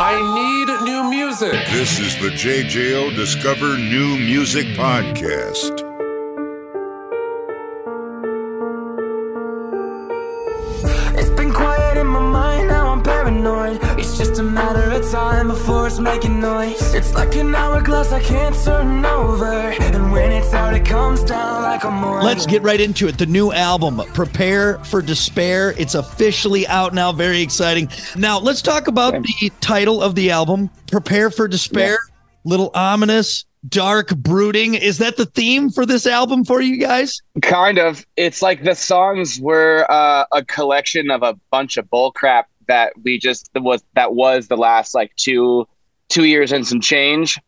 I need new music. This is the JJO Discover New Music Podcast. Of time before it's making noise. It's like an hourglass I can't turn over. And when it's out, it comes down like a morning. Let's get right into it. The new album, Prepare for Despair. It's officially out now. Very exciting. Now, let's talk about the title of the album, Prepare for Despair. Little ominous, dark, brooding. Is that the theme for this album for you guys? Kind of. It's like the songs were uh, a collection of a bunch of bullcrap that we just was that was the last like two two years and some change.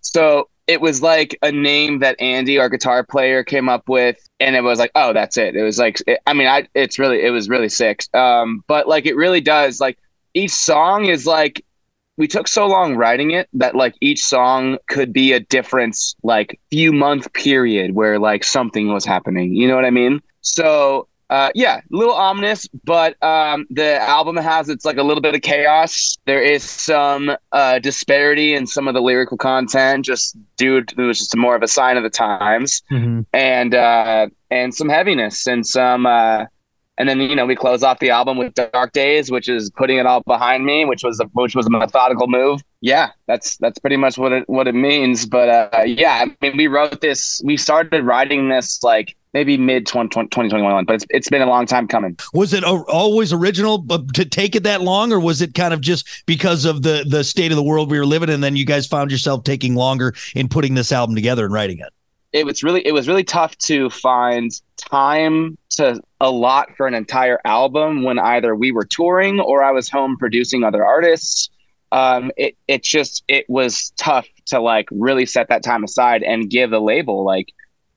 So it was like a name that Andy, our guitar player, came up with, and it was like, oh, that's it. It was like, it, I mean, I it's really it was really sick. Um, but like it really does like each song is like we took so long writing it that like each song could be a different like few month period where like something was happening you know what i mean so uh yeah a little ominous but um the album has it's like a little bit of chaos there is some uh disparity in some of the lyrical content just due to it was just more of a sign of the times and uh and some heaviness and some uh and then you know we close off the album with Dark Days, which is putting it all behind me, which was a which was a methodical move. Yeah, that's that's pretty much what it what it means. But uh, yeah, I mean we wrote this, we started writing this like maybe mid 2021, but it's it's been a long time coming. Was it always original but to take it that long, or was it kind of just because of the the state of the world we were living in? And then you guys found yourself taking longer in putting this album together and writing it. it was really it was really tough to find time to allot for an entire album when either we were touring or I was home producing other artists. Um, it it just it was tough to like really set that time aside and give the label like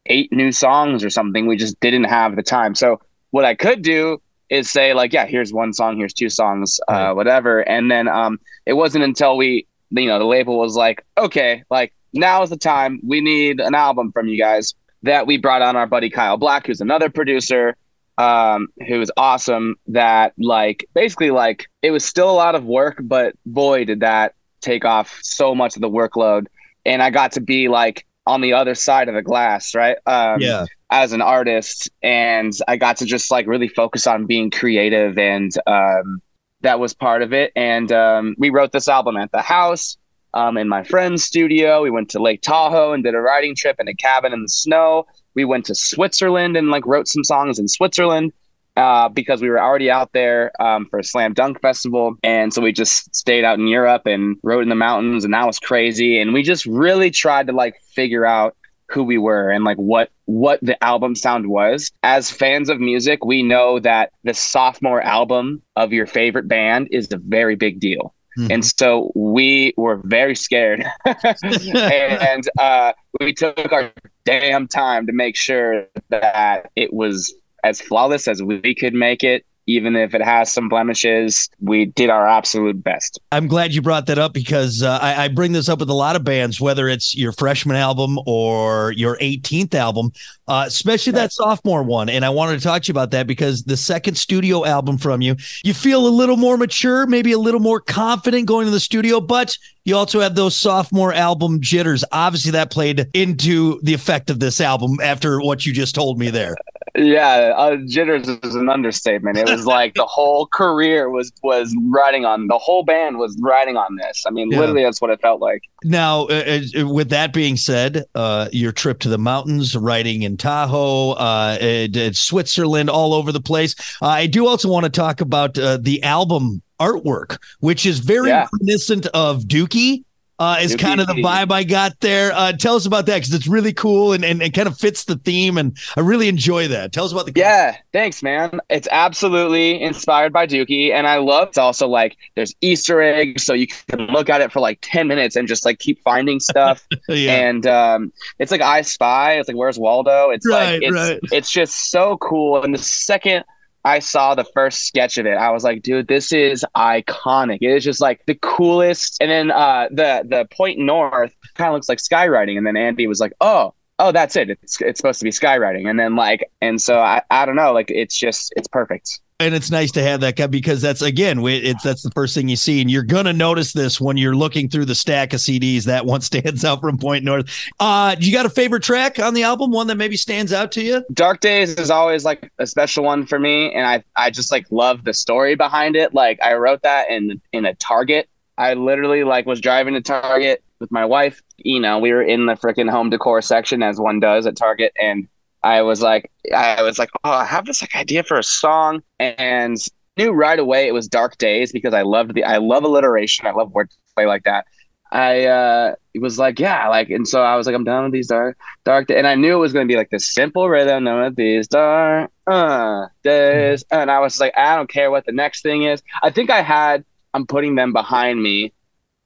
eight new songs or something. We just didn't have the time. So what I could do is say like, yeah, here's one song, here's two songs, uh, whatever. And then um, it wasn't until we, you know, the label was like, okay, like now is the time. We need an album from you guys. That we brought on our buddy Kyle Black, who's another producer, um, who was awesome. That like basically like it was still a lot of work, but boy, did that take off so much of the workload. And I got to be like on the other side of the glass, right? Um, Yeah. As an artist, and I got to just like really focus on being creative, and um, that was part of it. And um, we wrote this album at the house um, in my friend's studio. We went to Lake Tahoe and did a riding trip in a cabin in the snow. We went to Switzerland and like wrote some songs in Switzerland uh, because we were already out there um, for a slam dunk festival. And so we just stayed out in Europe and rode in the mountains, and that was crazy. And we just really tried to like figure out who we were and like what what the album sound was as fans of music we know that the sophomore album of your favorite band is a very big deal and so we were very scared and uh, we took our damn time to make sure that it was as flawless as we could make it even if it has some blemishes we did our absolute best I'm glad you brought that up because uh, I, I bring this up with a lot of bands, whether it's your freshman album or your 18th album, uh, especially that sophomore one. And I wanted to talk to you about that because the second studio album from you, you feel a little more mature, maybe a little more confident going to the studio, but you also have those sophomore album jitters. Obviously, that played into the effect of this album after what you just told me there. Yeah, uh, jitters is an understatement. It was like the whole career was was riding on the whole band was riding on this. I mean, Yeah. literally, that's what it felt like. Now, uh, uh, with that being said, uh, your trip to the mountains, riding in Tahoe, uh, uh, uh, Switzerland, all over the place. Uh, I do also want to talk about uh, the album artwork, which is very Yeah. reminiscent of Dookie. Uh, is kind of the vibe I got there. Uh, tell us about that because it's really cool and, and, and kind of fits the theme, and I really enjoy that. Tell us about the Yeah, thanks, man. It's absolutely inspired by Dookie, and I love. It's also like there's Easter eggs, so you can look at it for like ten minutes and just like keep finding stuff. Yeah. And um, it's like I Spy. It's like Where's Waldo? It's Right, like it's right. it's just so cool. And the second I saw the first sketch of it, I was like, dude, this is iconic. It is just like the coolest. And then uh, the the point north kind of looks like skywriting. And then Andy was like, oh. Oh, that's it. It's it's supposed to be skywriting, and then like, and so I, I don't know, like it's just it's perfect. And it's nice to have that guy because that's again it's that's the first thing you see. And you're gonna notice this when you're looking through the stack of cds that one stands out from point north. Uh you got a favorite track on the album? One that maybe stands out to you? Dark days is always like a special one for me. And i i just like love the story behind it. Like i wrote that in in a target. I literally like was driving to target with my wife. You know we were in the freaking home decor section as one does at target. And I was like, I was like, oh, I have this like idea for a song, and knew right away it was Dark Days because I loved the, I love alliteration, I love wordplay like that. I uh, it was like, yeah, like, and so I was like, I'm done with these dark, dark, and I knew it was gonna be like this simple rhythm, none of these dark uh, days, and I was like, I don't care what the next thing is. I think I had, I'm putting them behind me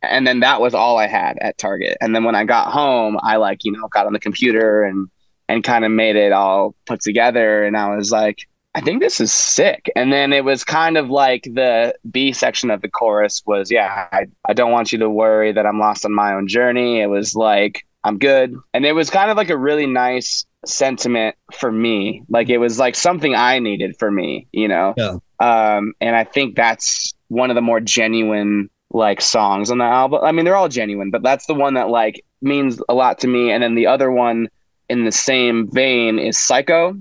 and then that was all I had at Target. And then when I got home, I like, you know, got on the computer and and kind of made it all put together. And I was like, I think this is sick. And then it was kind of like the B section of the chorus was, yeah, I, I don't want you to worry that I'm lost on my own journey. It was like, I'm good. And it was kind of like a really nice sentiment for me. Like it was like something I needed for me, you know? Yeah. Um, and I think that's one of the more genuine like songs on the album. I mean, they're all genuine, but that's the one that like means a lot to me. And then the other one in the same vein is Psycho.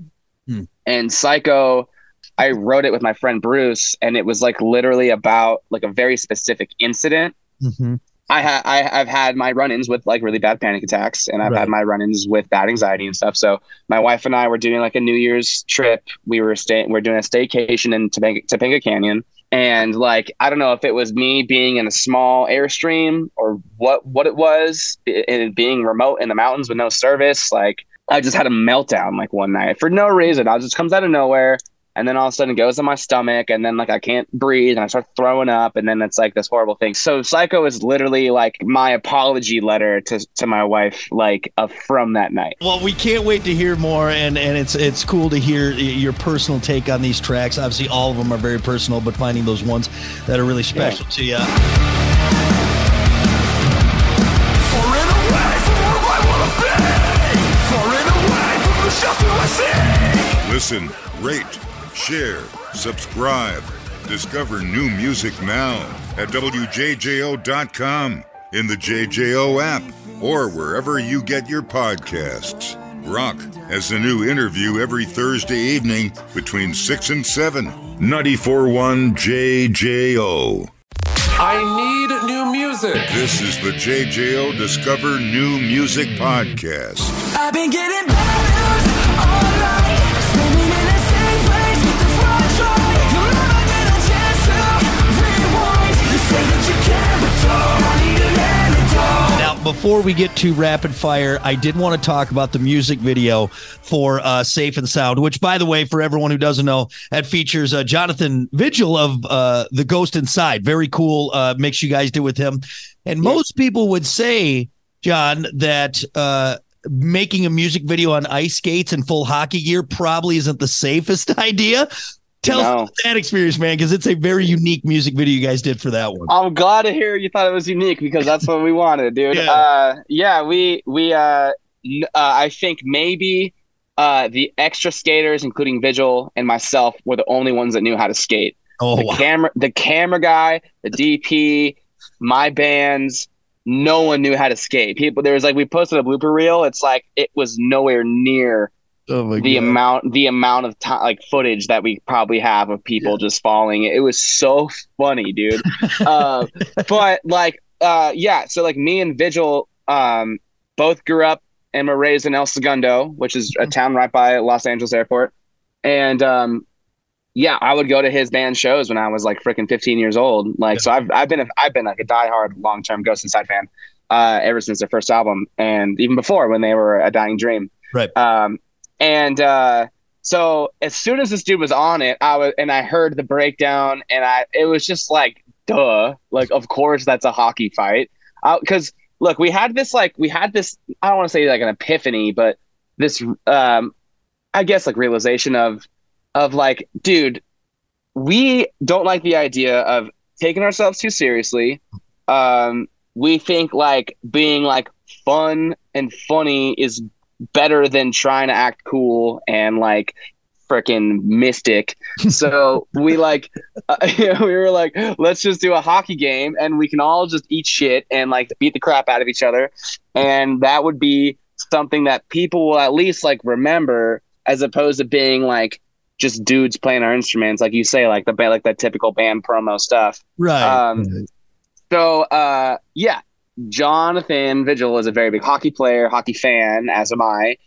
Hmm. And Psycho, I wrote it with my friend Bruce, and it was like literally about like a very specific incident. Mm-hmm. I ha- I, have had my run-ins with like really bad panic attacks, and I've right. had my run-ins with bad anxiety and stuff. So my wife and I were doing like a New Year's trip. We were staying, we are doing a staycation in Topanga, Topanga Canyon, and like I don't know if it was me being in a small airstream or what what it was, and being remote in the mountains with no service. Like I just had a meltdown like one night for no reason. I just comes out of nowhere and then all of a sudden it goes in my stomach and then like I can't breathe and I start throwing up and then it's like this horrible thing. So Psycho is literally like my apology letter to, to my wife like uh, from that night. Well, we can't wait to hear more and and it's it's cool to hear your personal take on these tracks. Obviously all of them are very personal, but finding those ones that are really special yeah. to you. Listen, rate, share, subscribe. Discover new music now at WJJO.com, in the JJO app, or wherever you get your podcasts. Rock has a new interview every Thursday evening between 6 and 7. 941 JJO. I need new music. This is the JJO Discover New Music Podcast. I've been getting before we get to rapid fire, I did want to talk about the music video for uh, Safe and Sound, which, by the way, for everyone who doesn't know, that features uh, Jonathan Vigil of uh, The Ghost Inside. Very cool uh, mix you guys did with him. And most people would say, Jon, that uh, making a music video on ice skates and full hockey gear probably isn't the safest idea. Tell no. us that experience, man, because it's a very unique music video you guys did for that one. I'm glad to hear you thought it was unique because that's what we wanted, dude. yeah. Uh, yeah, we we uh, uh, I think maybe uh, the extra skaters, including Vigil and myself, were the only ones that knew how to skate. Oh, the wow. camera, the camera guy, the DP, my bands, no one knew how to skate. People, there was like we posted a blooper reel. It's like it was nowhere near Oh the God. amount the amount of time like footage that we probably have of people yeah. just falling it was so funny dude uh, but like uh, yeah so like me and vigil um, both grew up and were raised in el segundo which is a mm-hmm. town right by los angeles airport and um, yeah i would go to his band shows when i was like freaking 15 years old like yeah. so i've, I've been a, i've been like a diehard long-term ghost inside fan uh, ever since their first album and even before when they were a dying dream right um, and uh, so as soon as this dude was on it, I was and I heard the breakdown, and I it was just like, duh, like of course that's a hockey fight. Because uh, look, we had this like we had this I don't want to say like an epiphany, but this um, I guess like realization of of like, dude, we don't like the idea of taking ourselves too seriously. Um, we think like being like fun and funny is better than trying to act cool and like freaking mystic. So we like, uh, we were like, let's just do a hockey game and we can all just eat shit and like beat the crap out of each other. And that would be something that people will at least like remember as opposed to being like just dudes playing our instruments, like you say, like the like that typical band promo stuff. Right. Um, so uh, yeah, Jonathan Vigil is a very big hockey player, hockey fan, as am I.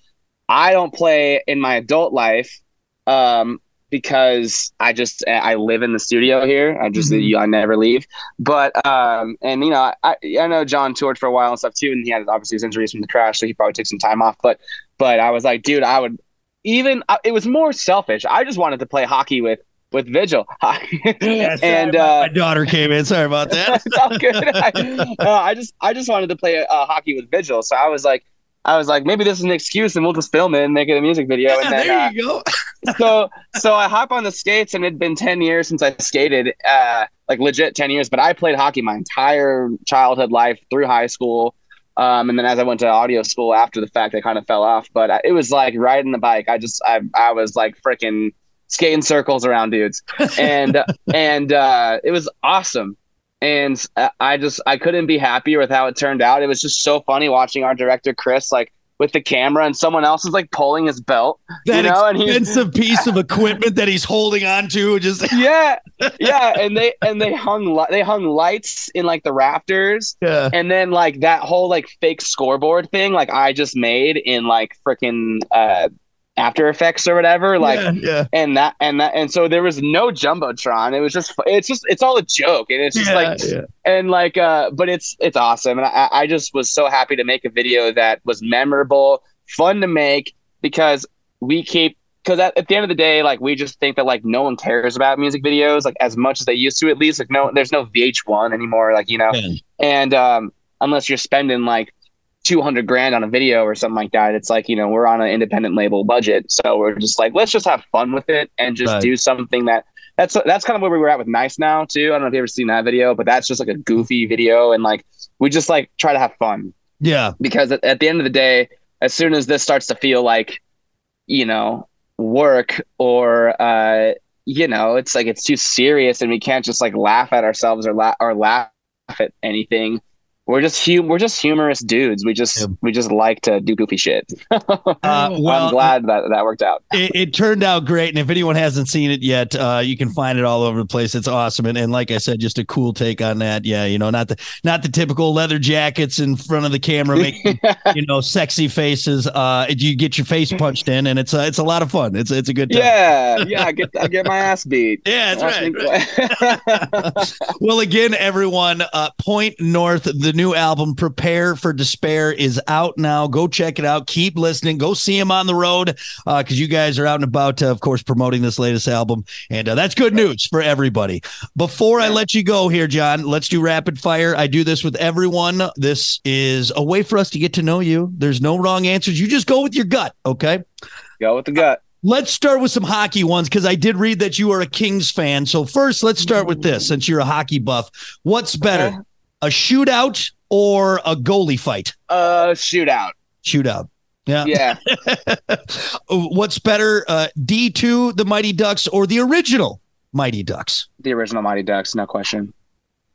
I don't play in my adult life um, because I just I live in the studio here. I just Mhm. I never leave. But um, and you know I I know John toured for a while and stuff too, and he had obviously his injuries from the crash, so he probably took some time off. But but I was like, dude, I would even uh, it was more selfish. I just wanted to play hockey with with Vigil, Yeah, and my, uh, my daughter came in. Sorry about that. it's all good. I, uh, I just I just wanted to play uh, hockey with Vigil, so I was like, I was like, maybe this is an excuse, and we'll just film it and make it a music video. Yeah, and then, there uh, you go. so so I hop on the skates, and it'd been ten years since I skated, uh, like legit ten years. But I played hockey my entire childhood life through high school. Um, and then as I went to audio school after the fact, I kind of fell off. But I- it was like riding the bike. I just I I was like freaking skating circles around dudes, and and uh, it was awesome. And I- just I couldn't be happier with how it turned out. It was just so funny watching our director Chris like with the camera, and someone else is like pulling his belt. That you know, and he's expensive piece of equipment that he's holding on to, just yeah, yeah, and they and they hung li- they hung lights in like the rafters, yeah. and then like that whole like fake scoreboard thing, like I just made in like freaking uh, After Effects or whatever, like. yeah, yeah. And that and that and so there was no jumbotron. It was just it's just it's all a joke, and it's just yeah, like yeah. and like uh but it's it's awesome and I, I just was so happy to make a video that was memorable fun to make because we keep because at, at the end of the day like we just think that like no one cares about music videos like as much as they used to at least like no there's no vh1 anymore like you know and um unless you're spending like 200 grand on a video or something like that it's like you know we're on an independent label budget so we're just like let's just have fun with it and just Right. do something that that's that's kind of where we were at with nice now too i don't know if you've ever seen that video but that's just like a goofy video and like we just like try to have fun Yeah. because at, at the end of the day as soon as this starts to feel like you know work or uh you know it's like it's too serious and we can't just like laugh at ourselves or laugh or laugh at anything we're just hum- we're just humorous dudes we just Yeah. we just like to do goofy shit Uh, well, i'm glad that that worked out it, it turned out great. And if anyone hasn't seen it yet, uh, you can find it all over the place. It's awesome. And, and like I said, just a cool take on that. Yeah. You know, not the, not the typical leather jackets in front of the camera, making, you know, sexy faces. Uh, you get your face punched in and it's, uh, it's a lot of fun. It's, it's a good time. yeah yeah i get i get my ass beat Yeah, that's right. right. well, again, everyone, uh, Point North, the new album, Prepare for Despair, is out now. Go check it out. Keep listening. Go see him on the road because you guys are out and about, uh, of course, promoting this latest album. And uh, that's good news for everybody. Before I let you go here, Jon, let's do rapid fire. I do this with everyone. This is a way for us to get to know you. There's no wrong answers. You just go with your gut, okay? go with the gut Let's start with some hockey ones because I did read that you are a Kings fan. So first, let's start with this since you're a hockey buff. What's better. A shootout or a goalie fight? uh shootout Shootout. Yeah. yeah What's better, uh, D2, the Mighty Ducks, or the original Mighty Ducks? the original mighty ducks no question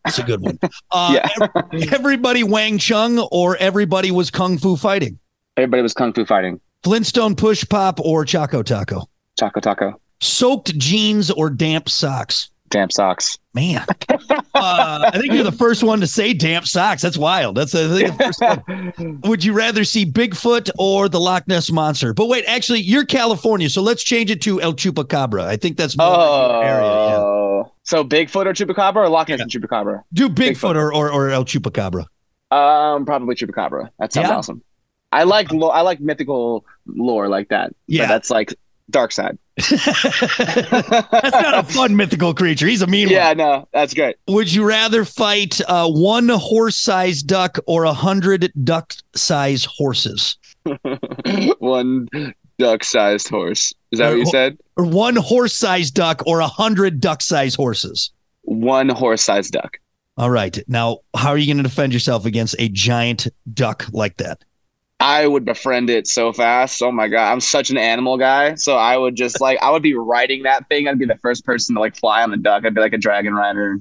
That's a good one. Uh, Yeah. ev- everybody Wang Chung or everybody was Kung Fu fighting? everybody was kung fu fighting Flintstone Push Pop or Choco Taco? Taco Taco. Soaked jeans or damp socks? Damp socks. Man, uh, I think you're the first one to say damp socks. That's wild. That's I think the first one. Would you rather see Bigfoot or the Loch Ness monster? But wait, actually, you're California, so let's change it to El Chupacabra. I think that's more Oh, area. Yeah. so Bigfoot or Chupacabra or Loch Ness and Chupacabra? Do Bigfoot, Bigfoot. Or, or or El Chupacabra. Um, probably Chupacabra. That sounds Yeah. awesome. I like lo- I like mythical lore like that. Yeah. but that's like dark side. That's not a fun mythical creature. He's a mean yeah, no, that's great. one. Would you rather fight uh, one horse-sized duck or a hundred duck-sized horses? One duck-sized horse. Is that what you said? Or one horse-sized duck or a hundred duck-sized horses? One horse-sized duck. All right. Now, how are you going to defend yourself against a giant duck like that? I would befriend it so fast. Oh my god, I'm such an animal guy. So I would just like I would be riding that thing. I'd be the first person to like fly on the duck. I'd be like a dragon rider.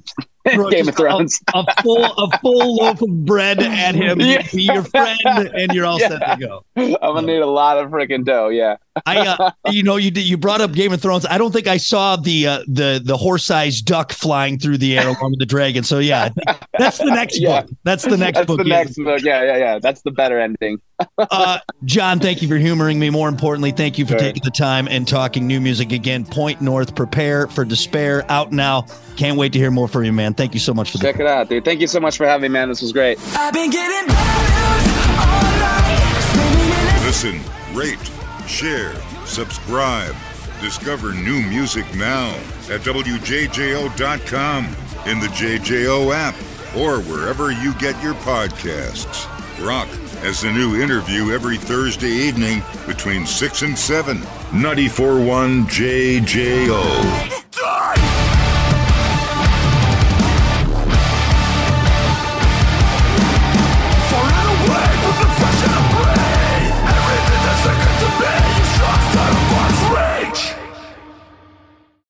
Bro, Game of Thrones. A, a full a full loaf of bread at him. Yeah. Be your friend, and you're all set to go. I'm gonna need a lot of freaking dough. Yeah. I, uh, you know, you did, you brought up Game of Thrones. I don't think I saw the uh, the the horse-sized duck flying through the air along with the dragon. So yeah, that's the next Yeah. book. That's the next That's book. the next book. Yeah, yeah, yeah. That's the better ending. Uh, Jon, thank you for humoring me. More importantly, thank you for Sure. taking the time and talking new music again. Point North, prepare for despair. Out now. Can't wait to hear more from you, man. Thank you so much for the Check it out, dude. Thank you so much for having me, man. This was great. I've been getting bad news all night. Swimming in this Listen, rate, share, subscribe. Discover new music now at WJJO.com, in the JJO app, or wherever you get your podcasts. Rock has a new interview every Thursday evening between 6 and 7. 94.1 JJO.